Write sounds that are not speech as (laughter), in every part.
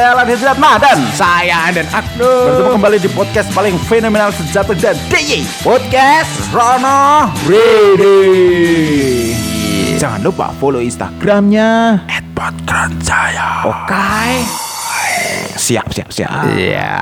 saya Alan Hidratma dan Saya dan Agno. bertemu kembali di podcast paling fenomenal sejati dan DIY Podcast Rono Ready. Jangan lupa follow Instagramnya saya. Oke. Siap, siap, siap. Iya.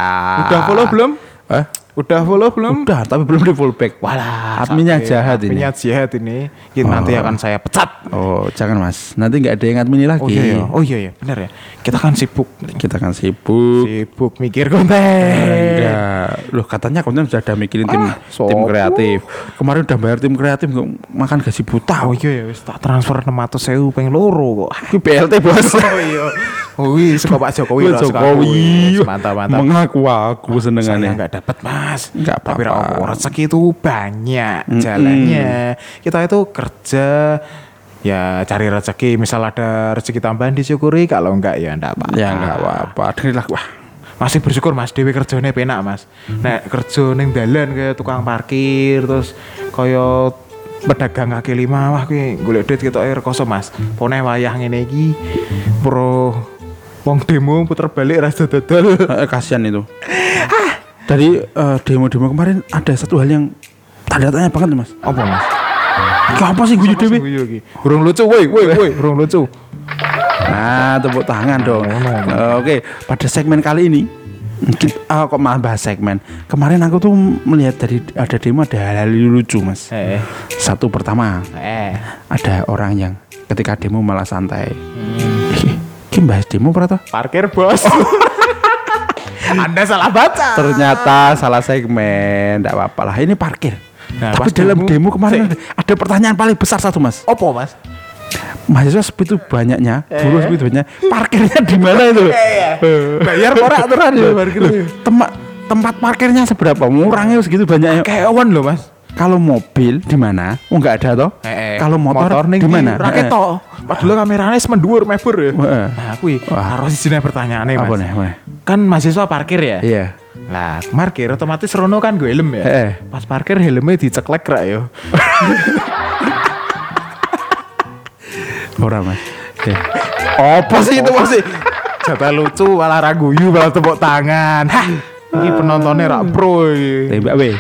Udah follow belum? Eh? Udah follow belum? Udah, tapi belum di full back. Walah. Adminnya jahat ini. Adminnya jahat ini. Ini nanti akan saya pecat. Oh, jangan mas. Nanti nggak ada yang admin lagi. Oh iya, iya. oh iya, iya. benar ya. Kita kan sibuk, Kita kan sibuk. sibuk mikir konten. Enggak. Loh katanya konten sudah ada mikirin tim Ah, tim kreatif. Kemarin udah bayar tim kreatif kok makan gaji buta. Oh iya ya, wis tak transfer 600 sewu pengen loro kok. Ini BLT bos. (laughs) Oh iya. Oh iya, suka Pak Jokowi. Suka Jokowi. Mantap, mantap. Mengaku aku Saya senengannya. nggak dapat mas, Nggak tapi apa-apa. ra apa, rezeki itu banyak jalannya. Kita itu kerja ya cari rezeki. Misal ada rezeki tambahan disyukuri, kalau enggak ya enggak apa-apa. Ya enggak apa-apa. Dengarlah wah. Masih bersyukur mas, Dewi kerjanya penak mas. Nek kerja neng dalan kayak tukang parkir terus kaya pedagang kaki lima wah kuwi golek duit kita air kosong mas. Pone wayah ngene iki pro wong demo puter balik rasa dodol. (laughs) Kasihan itu. (laughs) Dari eh, demo-demo kemarin ada satu hal yang tanda tanya banget mas. Apa mas? Iki apa sih guyu dewe? Guyu iki. Burung lucu, woi, woi, woi, burung lucu. Nah, tepuk tangan dong. Eh, Oke, pada segmen kali ini kita, ah, kok malah bahas segmen. Kemarin aku tuh melihat dari ada demo ada hal-hal lucu mas. Eh, Satu pertama eh. ada orang yang ketika demo malah santai. Ini bahas demo berapa? Parkir bos. (laughs) Anda salah baca. Ternyata salah segmen, tidak apa-apa lah. Ini parkir. Nah, Tapi dalam demo- demo kemarin ada, ada pertanyaan paling besar satu mas. Opo mas? Mahasiswa sebegitu banyaknya, buruh sebegitu banyak, parkirnya di mana itu? Bayar ora aturan ya parkir. Tempat tempat parkirnya seberapa? Murahnya segitu banyaknya. Kayak awan loh mas. Kalau mobil di mana? Oh nggak ada toh? Eh, eh. Kalau motor, ning di mana? Raket Eh, eh. to. Padahal kameranya semendur mebur ya. Heeh. Nah, kuwi Wah. harus sini pertanyaannya mas. Apa nih? Nih? Kan mahasiswa parkir ya. Iya. Lah, parkir otomatis rono kan gue helm ya. Eh. Pas parkir helmnya diceklek rak yo. (laughs) Ora mas. Eh. Apa sih itu masih? Jatah lucu malah raguyu malah tepuk tangan. Hah, ini penontonnya rak pro iki. Tembak we.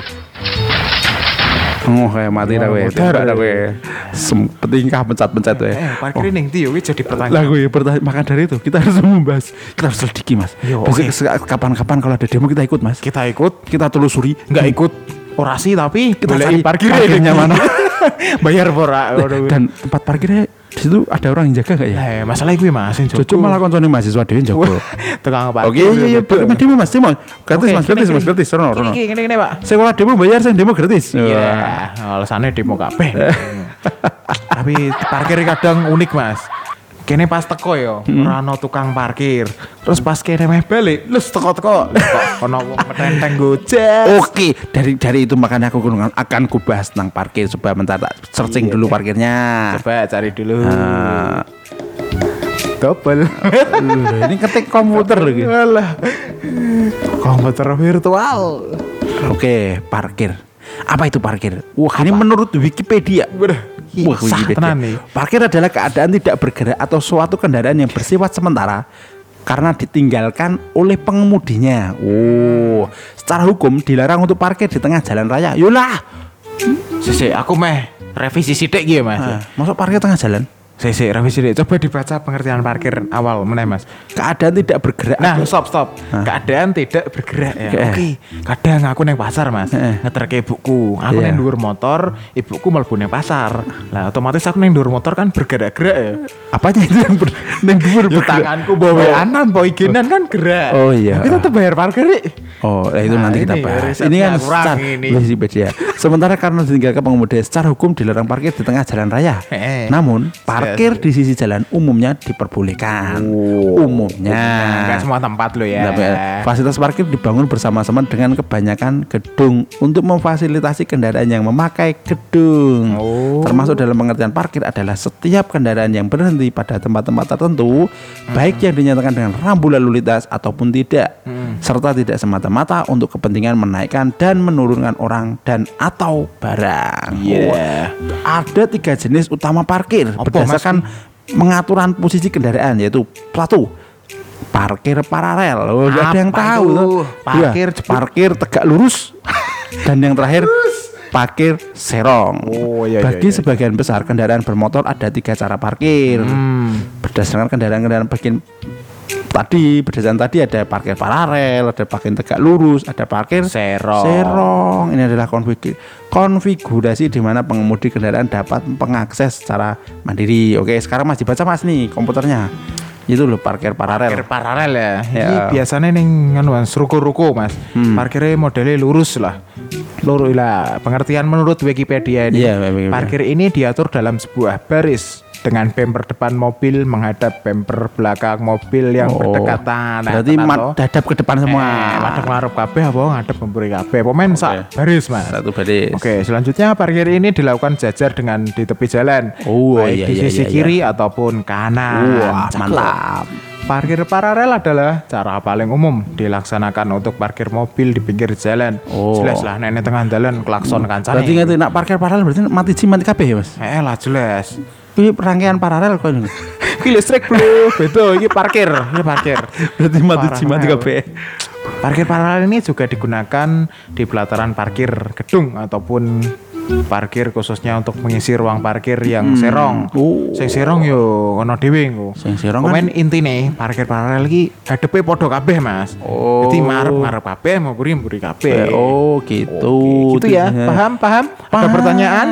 Oh kayak mati dah we. Modar. Tembak dah we. Sepetingkah pencet-pencet we. Eh, parkir ning ndi yo kuwi jadi pertanyaan. Lah gue pertanyaan maka dari itu kita harus membahas kita harus selidiki mas. Oke. kapan-kapan kalau ada demo kita ikut mas. Kita ikut, Kita telusuri. nggak ikut orasi tapi Kita cari parkir parkirnya mana. (laughs) Bayar pora. Dan tempat parkirnya di situ ada orang yang jaga gak ya? Eh, masalah gue mas, yang Jojo malah koncone mahasiswa dewe jago. (laughs) tukang parkir. Oke iya iya demo demo mas demo gratis mas gratis mas gratis rono rono. Ini gini gini pak. Sekolah demo bayar saya demo gratis. Iya, alasannya demo kabeh. (laughs) Tapi parkir kadang unik mas. Kene pas teko yo, Hmm. ora ono tukang parkir. Terus pas kene meh balik, lus teko-teko. Kok ono wong metenteng gojek. Oke, dari dari itu makanya aku akan akan kubahas tentang parkir supaya bentar tak searching Iya, dulu parkirnya. Coba cari dulu. Nah, Double. uh, ini ketik komputer lagi. Alah. Komputer virtual. Oke, parkir. Apa itu parkir? Wah, ini menurut Wikipedia. Udah. Wah, Sah tenan nih. Parkir adalah keadaan tidak bergerak atau suatu kendaraan yang bersifat sementara karena ditinggalkan oleh pengemudinya. Oh, secara hukum dilarang untuk parkir di tengah jalan raya. Yolah, Sisi, aku meh revisi sidik gitu mas. nah, masuk parkir tengah jalan? Sisi, revisi sidik. Coba dibaca pengertian parkir awal meneh mas. Keadaan tidak bergerak. Nah, stop stop. Keadaan tidak bergerak ya. Oke. Oke. Kadang aku neng pasar, Mas. Heeh. Ngeterke ibuku. Aku Iya. neng dhuwur motor, ibuku mlebu neng pasar. Lah otomatis aku neng dhuwur motor kan bergerak-gerak ya. apanya itu yang ber, (laughs) dhuwur Yo bergerak? tanganku bawanan, bawa igenan kan gerak. Oh, iya. Tapi tetap bayar parkir nih. Oh, nah itu Nah, nanti kita ini bahas. risetnya Ini kan kurang secara ini. Wikipedia. Sementara karena ditinggalkan pengemudi secara hukum dilarang parkir di tengah jalan raya. Eh. Namun parkir di sisi jalan umumnya diperbolehkan. Umumnya. Enggak semua tempat lo ya. Eh, fasilitas parkir dibangun bersama-sama dengan kebanyakan gedung untuk memfasilitasi kendaraan yang memakai gedung. Oh. Termasuk dalam pengertian parkir adalah setiap kendaraan yang berhenti pada tempat-tempat tertentu, baik yang dinyatakan dengan rambu lalu lintas ataupun tidak, serta tidak semata-mata untuk kepentingan menaikkan dan menurunkan orang dan atau barang. Iya. Wah, Ada tiga jenis utama parkir Apa, berdasarkan pengaturan posisi kendaraan yaitu satu parkir paralel. Oh, ada yang Apa tahu itu? tuh. Parkir cepet. parkir tegak lurus. (laughs) Dan yang terakhir parkir serong. Oh, iya, iya, Bagi iya. sebagian besar kendaraan bermotor ada tiga cara parkir. Hmm. Berdasarkan kendaraan-kendaraan bagian tadi, berdasarkan tadi ada parkir paralel, ada parkir tegak lurus, ada parkir Serong. serong. Ini adalah konfig- konfigurasi di mana pengemudi kendaraan dapat mengakses secara mandiri. Oke, sekarang masih baca Mas nih komputernya. Itu loh parkir paralel. Parkir paralel ya. Ya. Ini biasanya ning anu Mas, ruko-ruko Mas. Hmm. Parkirnya modelnya lurus lah. Lurus lah. Pengertian menurut Wikipedia ini. Iya, Wikipedia. Parkir ini diatur dalam sebuah baris dengan bumper depan mobil menghadap bumper belakang mobil yang Oh, berdekatan. Nah, Berarti dadap ke depan semua. Eh, madep ngarep kabeh apa ngadep memberi kabeh. Pemain sak baris Mas. Satu baris. Oke, selanjutnya parkir ini dilakukan jajar dengan di tepi jalan. Oh, baik iya, di iya, sisi iya, kiri ataupun kanan. Wah, Cakep. mantap. Parkir paralel adalah cara paling umum dilaksanakan untuk parkir mobil di pinggir jalan. Oh. Jelas lah nenek tengah jalan klakson kancane. Berarti ngerti nak parkir paralel berarti mati ji mati kabeh ya, Mas. Eh lah jelas. Ini rangkaian paralel kok ini. (laughs) Iki listrik bro, beda iki parkir, ini parkir. Berarti mati ji mati Paralel. kabeh. Parkir paralel ini juga digunakan di pelataran parkir gedung ataupun parkir khususnya untuk mengisi ruang parkir yang serong. Oh. Sing serong yo ono dhewe engko. Sing serong kan- Komen intine parkir paralel iki hadepe padha kabeh, Mas. Oh. Jadi marep-marep kabeh, mau mburi-mburi kabeh. Oh, gitu. Oke, gitu ya. Tujuannya. Paham, paham? Ada Paham. pertanyaan?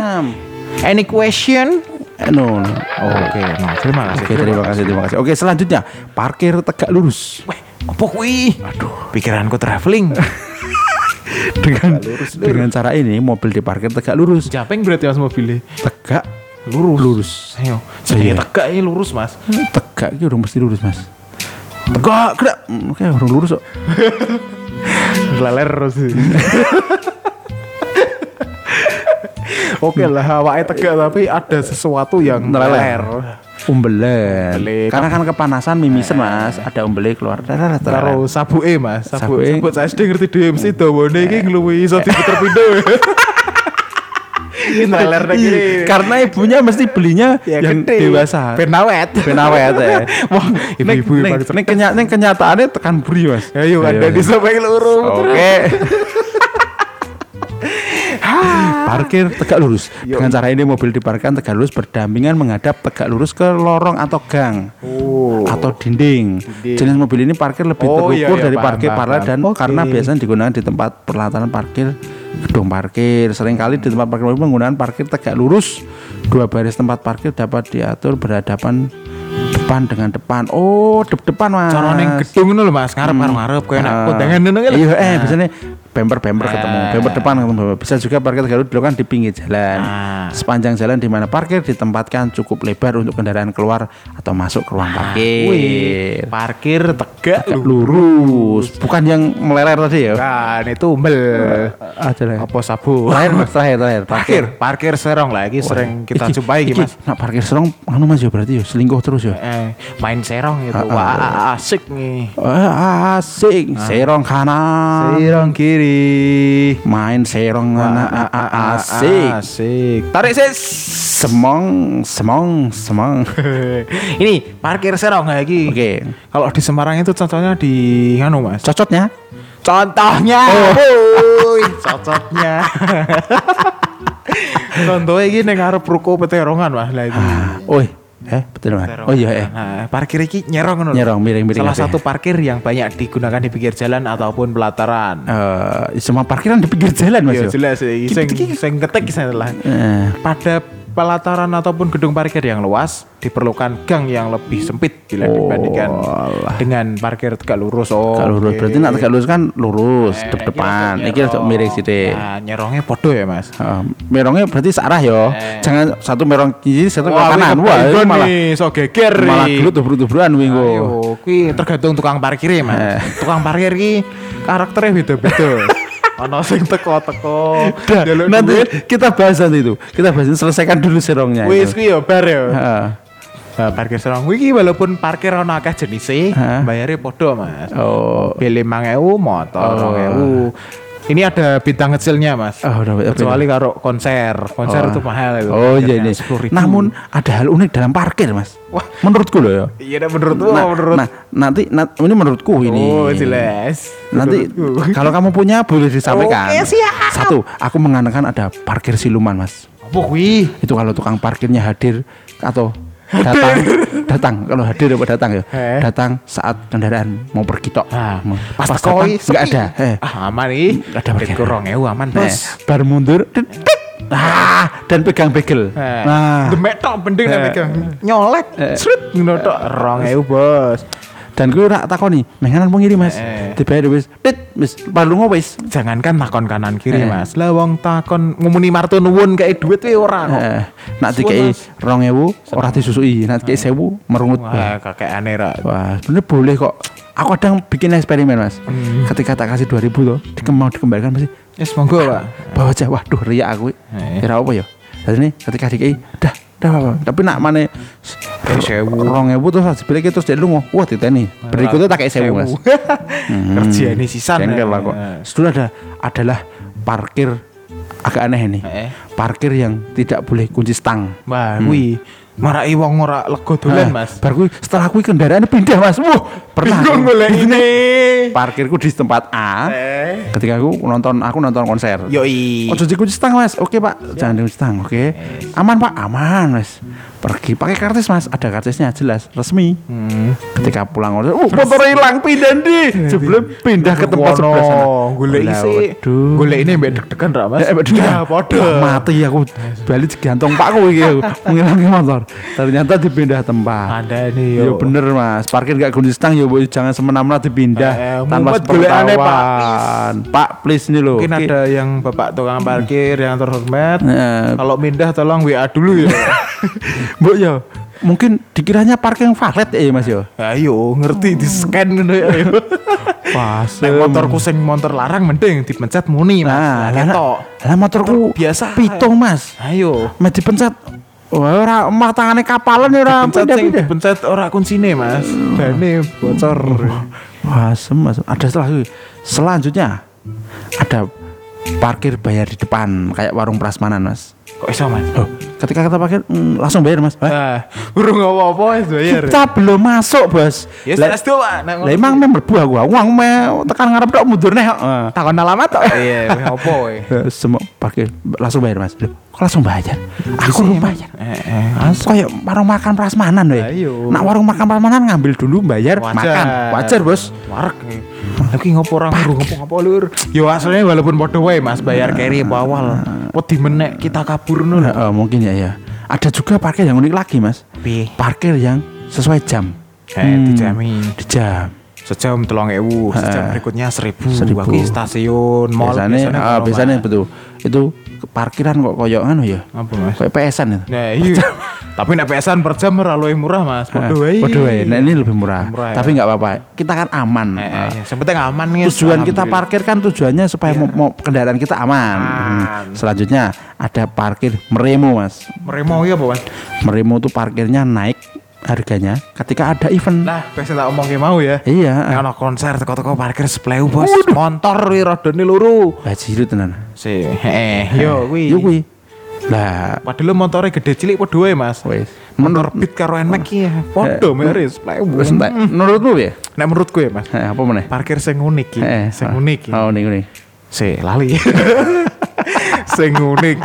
Any question? Eh, no, no. Oke, no, terima kasih. Oke, terima kasih, terima kasih. Oke, selanjutnya parkir tegak lurus. Weh, apa kuwi? Aduh, pikiranku traveling. (laughs) dengan dengan cara ini mobil diparkir tegak lurus. Japeng berarti Mas mobilnya. Tegak lurus. Lurus. Ayo, Iya. jadi tegak ini lurus, Mas. Tegak itu udah mesti lurus, Mas. Tegak, gerak. Hmm, Oke, orang lurus kok. (laughs) Leler terus. (laughs) Oke lah, awake tegak tapi ada sesuatu yang Neleler. leler. Umbelen. Umbele. Karena kan kepanasan mimisen, Mas. Ada umbele keluar. Karo sabuke Mas, sabuk Sabuke. sabuk saya SD ngerti DMC dawane iki ngluwi iso diputer pindho. Ini Iya, kiri. Karena ibunya mesti belinya Ya yang gede. dewasa. Ben awet. Ben awet ya. (laughs) Wah, ibu-ibu neng kenyataannya tekan buri, Mas. Ayo ada di sampai luru. Oke. (laughs) (laughs) Parkir tegak lurus. Dengan cara ini mobil diparkirkan tegak lurus berdampingan menghadap tegak lurus ke lorong atau gang Oh. atau dinding. Dinding. Jenis mobil ini parkir lebih Oh, terukur iya, iya, dari paham, parkir paralel dan Oke. karena biasanya digunakan di tempat perlataran parkir gedung parkir. Seringkali di tempat parkir mobil menggunakan parkir tegak lurus. Dua baris tempat parkir dapat diatur berhadapan depan dengan depan. Oh, dep depan mas. Cara ning gedung ngono lho Mas, ngarep ngarep ngarep koyo nek Ah. kondangan ngono lho. Iya, eh Nah. biasanya bemper bemper ketemu, Ah. bemper depan ketemu. Bisa juga parkir lurus dilakukan di pinggir jalan. Ah. Sepanjang jalan di mana parkir ditempatkan cukup lebar untuk kendaraan keluar atau masuk ke ruang Wih, parkir. parkir tegak Tegak lurus. lurus, bukan yang meleler tadi ya. Kan itu umbel. Ada lah. Apa sabu? Terakhir mas, terakhir, terakhir. Parkir, parkir serong lagi sering kita Iki- jumpai iki Mas. Nak parkir serong, anu mas ya berarti ya selingkuh terus ya. Eh, main serong itu. Ah, Wah, ah. asik nih. Wah, asik, serong kanan, Serong kiri. Main serong kanan, Wah, ah, ah, asik. Asik. Tarik sis. Semong, semong, semong. (laughs) Ini parkir serong lagi. Oke, Kalau di Semarang itu contohnya di anu Mas. cocotnya? Contohnya. Wuih, cocoknya. (laughs) Contohnya ini ning ngarep ruko peterongan Mas lagi. Oi, eh betul mas. Oh iya eh. Nah, parkir iki nyerong ngono. Nyerong, miring-miring Salah satu parkir yang banyak digunakan di pinggir jalan ataupun pelataran. Eh, semua parkiran di pinggir jalan mas. Iya jelas sih. Sing sing ketek saya lah. Eh, Pada pelataran ataupun gedung parkir yang luas diperlukan gang yang lebih sempit bila Oh, dibandingkan alah. dengan parkir tegak lurus. Oh, Kalau lurus oke. berarti nak tegak lurus kan lurus Eh, dep depan. Iki nyerong. miring sithik. Nah, nyerongnya podo ya, Mas. Eh, merongnya berarti searah yo. Eh. Jangan satu merong kiri, satu Wah, kanan. Wah, itu malah so geger. malah gelut tubruk-tubrukan wingo. Ayo, kuwi tergantung tukang parkir ya, Mas. Eh. Tukang parkir ki karakternya beda-beda. (laughs) Ono sing teko-teko. Nanti duit. kita bahas nanti itu. Kita bahas selesaikan dulu serongnya. Wis itu. kuwi ya bar ya. Heeh. Parkir serong kuwi ki walaupun parkir ono akeh jenise, Hah? bayarnya podo, Mas. Oh, Mobil 5000, motor Oh. 2000. Ini ada bintang kecilnya mas. Oh, udah, udah, Kecuali kalau konser, konser Oh. itu mahal itu. Oh iya ini. Sepuluh ribu. Namun ada hal unik dalam parkir mas. Wah menurutku loh ya. iya menurut Nah, menurut. nah, nanti na- ini menurutku ini. Oh jelas. Nanti Menurutku. kalau kamu punya boleh disampaikan. Oke, siap. Satu, aku mengatakan ada parkir siluman mas. apa kuwi? Itu kalau tukang parkirnya hadir atau datang, datang kalau hadir apa datang ya, Eh. datang saat kendaraan mau pergi tok. Nah, pas pas datang nggak ada. Ah, aman nih. Nggak ada parkir. Kurang ewu aman, Bos. baru mundur, ah, dan pegang bagel. Nah, demek tok bending megang. Nyolek, sret ngono tok. Rong ewu, Bos. Dan gue rak takoni, menganan pengiri mas, Eh. dibayar wis, tit, wis, baru wis. Jangankan takon kanan kiri, Eh. Mas. Lah wong takon ngumuni martu nuwun kayak duit kuwi ora kok. Eh, nak dikei rong ewu, ora disusui, nak dikei sewu, merungut. Wah, kakek aneh ra. Wah, sebenarnya boleh kok. Aku kadang bikin eksperimen mas. Hmm. Ketika tak kasih 2000 tuh, dikem- mau dikembalikan pasti Yes, monggo, Pak. bawa aja. Waduh, riak aku. Eh. Kira apa ya? Jadi ini ketika dikei, dah, apa. Tapi nak mana sewu. rong ewu terus harus balik terus dia lungo. Wah, titeni. Berikutnya tak kayak sewu mas. (laughs) Hmm. Kerja ini sisan. Jengkel lah kok. Setelah ada adalah parkir agak aneh ini. Eh. Parkir yang tidak boleh kunci stang. Wah, kuwi marai wong ora lega dolan, Ah, Mas. Baru kuwi setelah kuwi kendaraan pindah mas. Wah, pernah. Bingung aku. golek ini. (laughs) Parkirku di tempat A. Eh. Ketika aku nonton aku nonton konser. Yoi. Oh, kunci stang mas. Oke pak, jangan kunci stang. Oke, aman pak, aman mas. Pergi pakai kartis mas. Ada kartisnya jelas, resmi. Hmm. Ketika pulang oh motor hilang pindah di. Sebelum pindah ke tempat sebelah sana. Lah, isi. Golek ini mbek deg-degan ra, Mas? Eh, Ya. Wah, mati aku balik gantung iki aku menghilangi motor. Ternyata dipindah tempat. Ada nih Ya bener mas, parkir gak kunci stang ya boy jangan semena-mena dipindah Eh, tanpa golekane, Pak. sepengetahuan. Pak, please ini loh. Mungkin Ki- ada yang bapak tukang parkir yang terhormat. Eh, Kalau pindah tolong WA dulu ya. (laughs) Mbok ya, mungkin dikiranya parking valet ya mas ya. Ayo ngerti di scan ngono ya. ayo. Pas. Nek motorku sing motor larang mending dipencet muni Mas. Nah, lah, ketok. lah motorku biasa. Pitung mas. Ayo. Mas dipencet. Wah, ora emah tangane kapalan ya ora Pencet sing dipencet ora kuncine Mas. Bane bocor. Wah, mas. Ada setelah. Selanjutnya ada parkir bayar di depan kayak warung prasmanan mas. Kok iso Mas? Loh, ketika kita parkir mm, langsung bayar mas. Eh, Ah, urung apa-apa wis bayar. kita belum masuk bos. Ya wis tuh Pak. Lah emang memang aku. Aku aku me tekan ngarep tok mundur neh. Heeh. takon alamat tok. (laughs) Iya, apa we? Eh, Semua parkir langsung bayar mas. Loh, kok langsung bayar? Aku belum bayar. Eh, eh. Kayak warung makan prasmanan we. Ayo. Nak warung makan prasmanan ngambil dulu bayar Wajar. makan. Wajar bos. Warek nih. Lagi ngopo orang ngopo ngopo lur. Yo aslinya walaupun wae Mas bayar carry apa awal. Wedi menek kita kabur nul. eh, mungkin ya ya. Ada juga parkir yang unik lagi mas. Piye? Parkir yang sesuai jam. Eh, Hmm, dijamin. Di jam. Sejam telung ewu, sejam berikutnya seribu. Seribu. Waki stasiun, mall biasanya, ah, kalau biasanya betul. Itu parkiran kok koyo anu ya. Apa Mas? Kayak PSan itu. Nah, iya. (laughs) Tapi nek pesan per jam ora luwih murah Mas. Podo wae. Podo wae. Nah, ini lebih murah. Murah, ya. Tapi nggak apa-apa. Kita kan aman. Eh, eh, Ah. ya. Yang penting aman nih. Tujuan kita parkir kan tujuannya supaya mau, mau kendaraan kita aman. Hmm. Selanjutnya ada parkir meremo mas. Meremo ya apa Mas? Meremo tuh parkirnya naik harganya ketika ada event. Nah, biasa tak omong mau ya. Iya. Nek ono konser teko-teko parkir seplewu bos. Motor wi rodone loro. Bajiru tenan. Si, heeh, yo kuwi. Yo kuwi. Lah, Padahal motornya gede cilik podo wae, Mas. wes. Motor beat karo NMAX ki ya. Podo miris seplewu. Wes entek. Menurutmu ya? Nek menurutku ya, Mas. Eh, apa meneh? Parkir sing unik ki. Eh, Sing ah. unik ki. Oh, nih. Si, lali. (laughs) sing unik.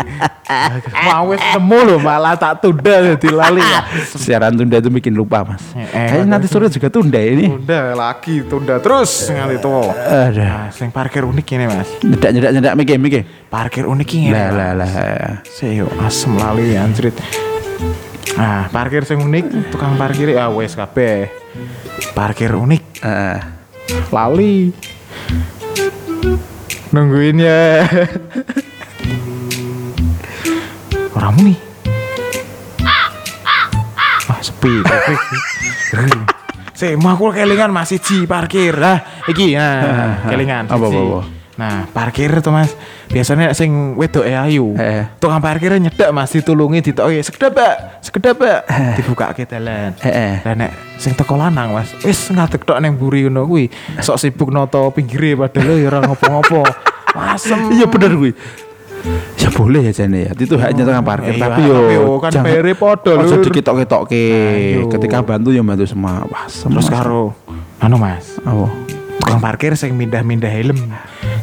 Mau wis nemu lho malah tak tunda jadi lali. ya. Siaran tunda itu bikin lupa, Mas. Eh, eh, Kayaknya nanti sore juga tunda ini. Tunda lagi, tunda terus nganti tuwa. Ada. Nah, sing parkir unik ini, Mas. Nyedak nyedak nyedak mikir mikir. Parkir unik ini. Lah lah lah. Saya asem lali anjrit. Nah, parkir sing unik, tukang parkir ya wes kabeh. Parkir unik, Eh, lali. Nungguin ya. Orang nih. Ah, sepi, sepi. (laughs) Saya mau aku kelingan masih ji parkir lah. Iki, nah, (laughs) kelingan. Apa, apa? Nah, parkir tuh mas. Biasanya sing wedok ya ayu. Eh. Tukang parkirnya nyedak mas ditulungi ditoki sekedap pak, sekedap pak. Dibuka ke dalan. Eh, eh. Lah nek sing teko lanang mas, wis ngadeg tok neng buri ngono kuwi. Sok sibuk noto pinggire padahal ya ora ngopo-ngopo. (laughs) Asem. iya bener gue ya boleh ya jane ya itu haknya tukang parkir Iya, tapi yo kan bayarnya podo, ojo Lur. diketok-ketok ke Ayo. ketika bantu ya bantu semua wah Terus karo anu Mas, oh tukang parkir sing mindah-mindah helm.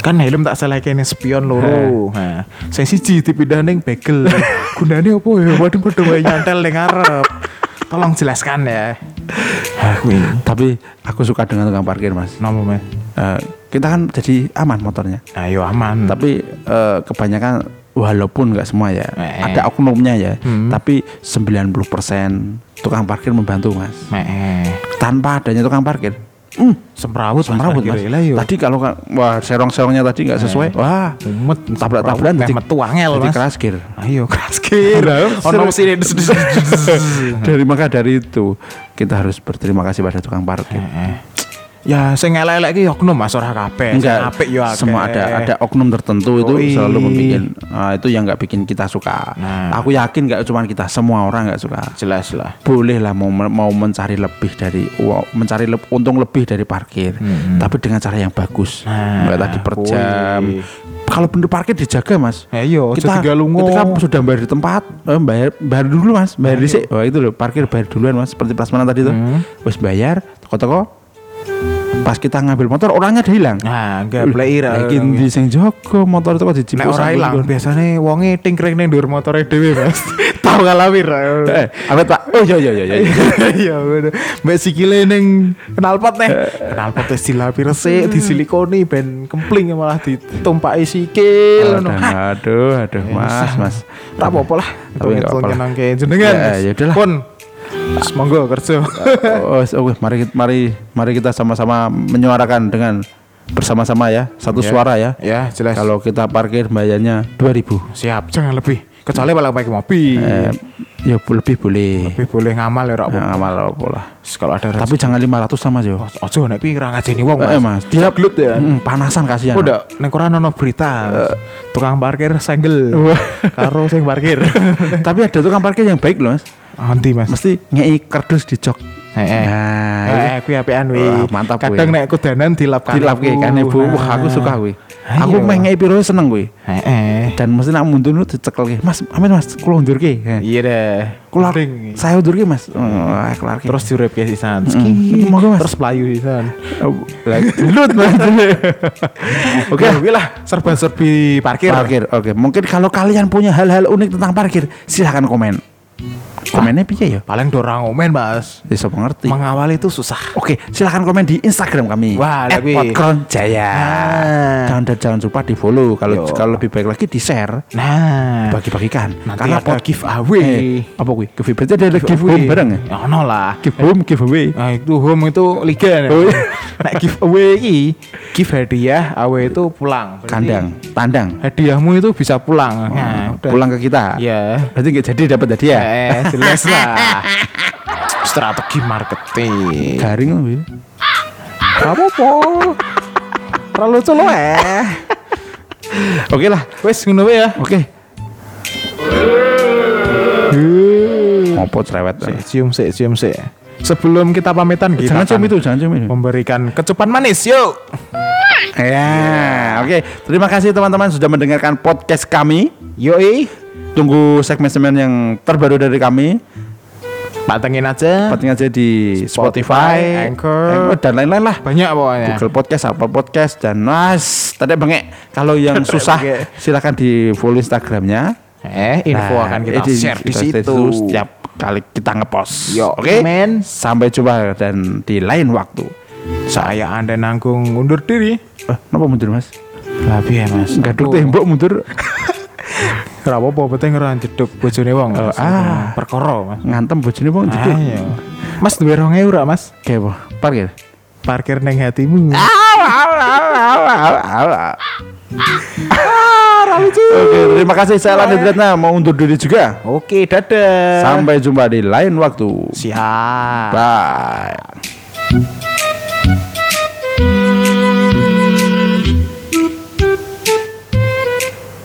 Kan helm tak salah kene spion loro. Nah, sing siji dipindah ning bagel. (laughs) Gunane apa ya? Waduh padha wae nyantel ning ngarep. Tolong jelaskan ya. Tapi aku suka dengan tukang parkir mas Nomo, Mas? Eh, kita kan jadi aman motornya Ayo aman. tapi eh, kebanyakan walaupun nggak semua ya Eh. ada oknumnya ya Hmm. tapi 90% tukang parkir membantu mas Meh. tanpa adanya tukang parkir hmm, Semrawut Semrawut, Mas. Yo. tadi kalau kan wah serong-serongnya tadi nggak sesuai wah Umet tabrak-tabrakan jadi jadi metu angel Mas. keras gear Ayo keras kir. (laughs) Ono mesin dari maka dari itu kita harus berterima kasih pada tukang parkir Ya sing elek-elek ki oknum Mas ora kabeh. Enggak apik yo akeh. semua ada ada oknum tertentu itu selalu membuat ah, itu yang nggak bikin kita suka. Nah. aku yakin nggak cuma kita semua orang nggak suka. Jelas lah. boleh lah mau mau mencari lebih dari uang- mencari le- untung lebih dari parkir tapi dengan cara yang bagus. Nah, tadi per jam. Kalau bener parkir dijaga mas. Ya iya, aja kita ketika sudah bayar di tempat eh, bayar bayar dulu mas. Bayar di wah itu loh parkir bayar duluan mas. Seperti prasmanan tadi tuh. Hmm. wes bayar toko-toko pas kita ngambil motor orangnya udah hilang Nah, enggak play ira. lagi di sing jogo motor itu kok Nek dijipuk ora sambil- ilang biasane wonge tingkring ning dhuwur motore dhewe, Mas. (laughs) Tahu ngalamin ra. eh apa pak oh iya iya iya iya Iya, (laughs) bener. Mbak sikile ning knalpot nih. Knalpot wis dilapi resik, disilikoni ben kempling malah ditumpaki sikil ngono. aduh aduh aduh mas mas Ora apa-apa lah. Tapi lah. nyenengke jenengan. Ya, ya udahlah. Pun Semoga kerja. oh, oh, weh, mari mari mari kita sama-sama menyuarakan dengan bersama-sama ya satu Ya. suara ya ya, jelas. kalau kita parkir bayarnya 2000 siap, jangan lebih. Kecuali malah pakai mobil. eh, ya lebih boleh Tapi boleh ngamal ya, Rak. ya, amal apa lah Kalau ada tapi jangan 500 sama Jo Ojo nek pi ora ngajeni wong, eh, mas dia Glut ya. Mm, panasan kasihan Udah, nek koran ono berita tukang parkir senggel karo sing parkir. (laughs) tapi ada tukang parkir yang baik loh mas Nanti Mas. mesti ngei kardus di jok Heeh. nah Eh, kuwi apian wi. Wah, mantap kuwi. Kadang nek kudanan dilap kan. dilap ke kan ibu wah aku suka gue Ayo. aku main ngei piro seneng gue Heeh. dan mesti nak mundur nu dicekel ke mas amin mas kulo undur ke Iya deh. Penting. saya undur ke mas oh, kelar ke Terus diurip ke sisan. Terus pelayu sisan. lut mas (laughs) Oke, oke lah serba-serbi parkir. parkir oke mungkin kalau kalian punya hal-hal unik tentang parkir silahkan komen komennya piye ya Paling dorang ngomen, Mas. bisa mengerti Mengawal itu susah. Oke, silahkan komen di Instagram kami. Wah, tapi- @popcorn Jaya. Nah. Jangan dan jangan lupa di follow. Kalau kalau lebih baik lagi di share, Nah, bagi-bagikan. nanti ada pod- giveaway. Eh, apa gue? Giveaway berarti ada give home bareng ya? Ya ono lah. Give home, giveaway. Nah, itu home itu liga nih. Oh, iya. (laughs) Giveaway iki, give hadiah awe itu pulang. Berarti Kandang, tandang. Hadiahmu itu bisa pulang. Nah, udah. Pulang ke kita. Iya. Berarti nggak jadi dapat hadiah. Jelas lah. (laughs) Strategi marketing. Garing loh. Wi. Apa-apa. Terlalu colo eh. Oke lah. Wes ngono ya. Oke. Ngopo cerewet. Sik, cium sik, cium sik. Sebelum kita pamitan kita Jangan cium itu, jangan cium itu. memberikan kecupan manis yuk. Ya, oke. Terima kasih teman-teman sudah mendengarkan podcast kami. Yoi. Tunggu segmen-segmen yang terbaru dari kami. Patengin aja. Penting aja di Spotify, Spotify, Anchor. dan lain-lain lah. Banyak pokoknya. Google Podcast, Apple Podcast dan Mas. Tadi bengek. Kalau yang (laughs) susah silakan di follow Instagramnya. Eh, info Nah, akan kita ini share di situ. setiap kali kita ngepost. Yo, Oke. men. Sampai jumpa dan di lain waktu. Saya Anda nanggung undur diri. Eh, kenapa mundur Mas? Lah piye, Mas? Gaduk tembok mundur Ora apa-apa penting ora jeduk bojone wong. Oh, ah. perkara, Mas. ngantem bojone wong jeduk. Ayo. Mas duwe 2000 ora, Mas? Kayak apa? Parkir. Parkir neng hatimu. (laughs) Oke, terima kasih saya Lani Dratna mau undur diri juga. Oke, dadah. Sampai jumpa di lain waktu. Siap. Bye.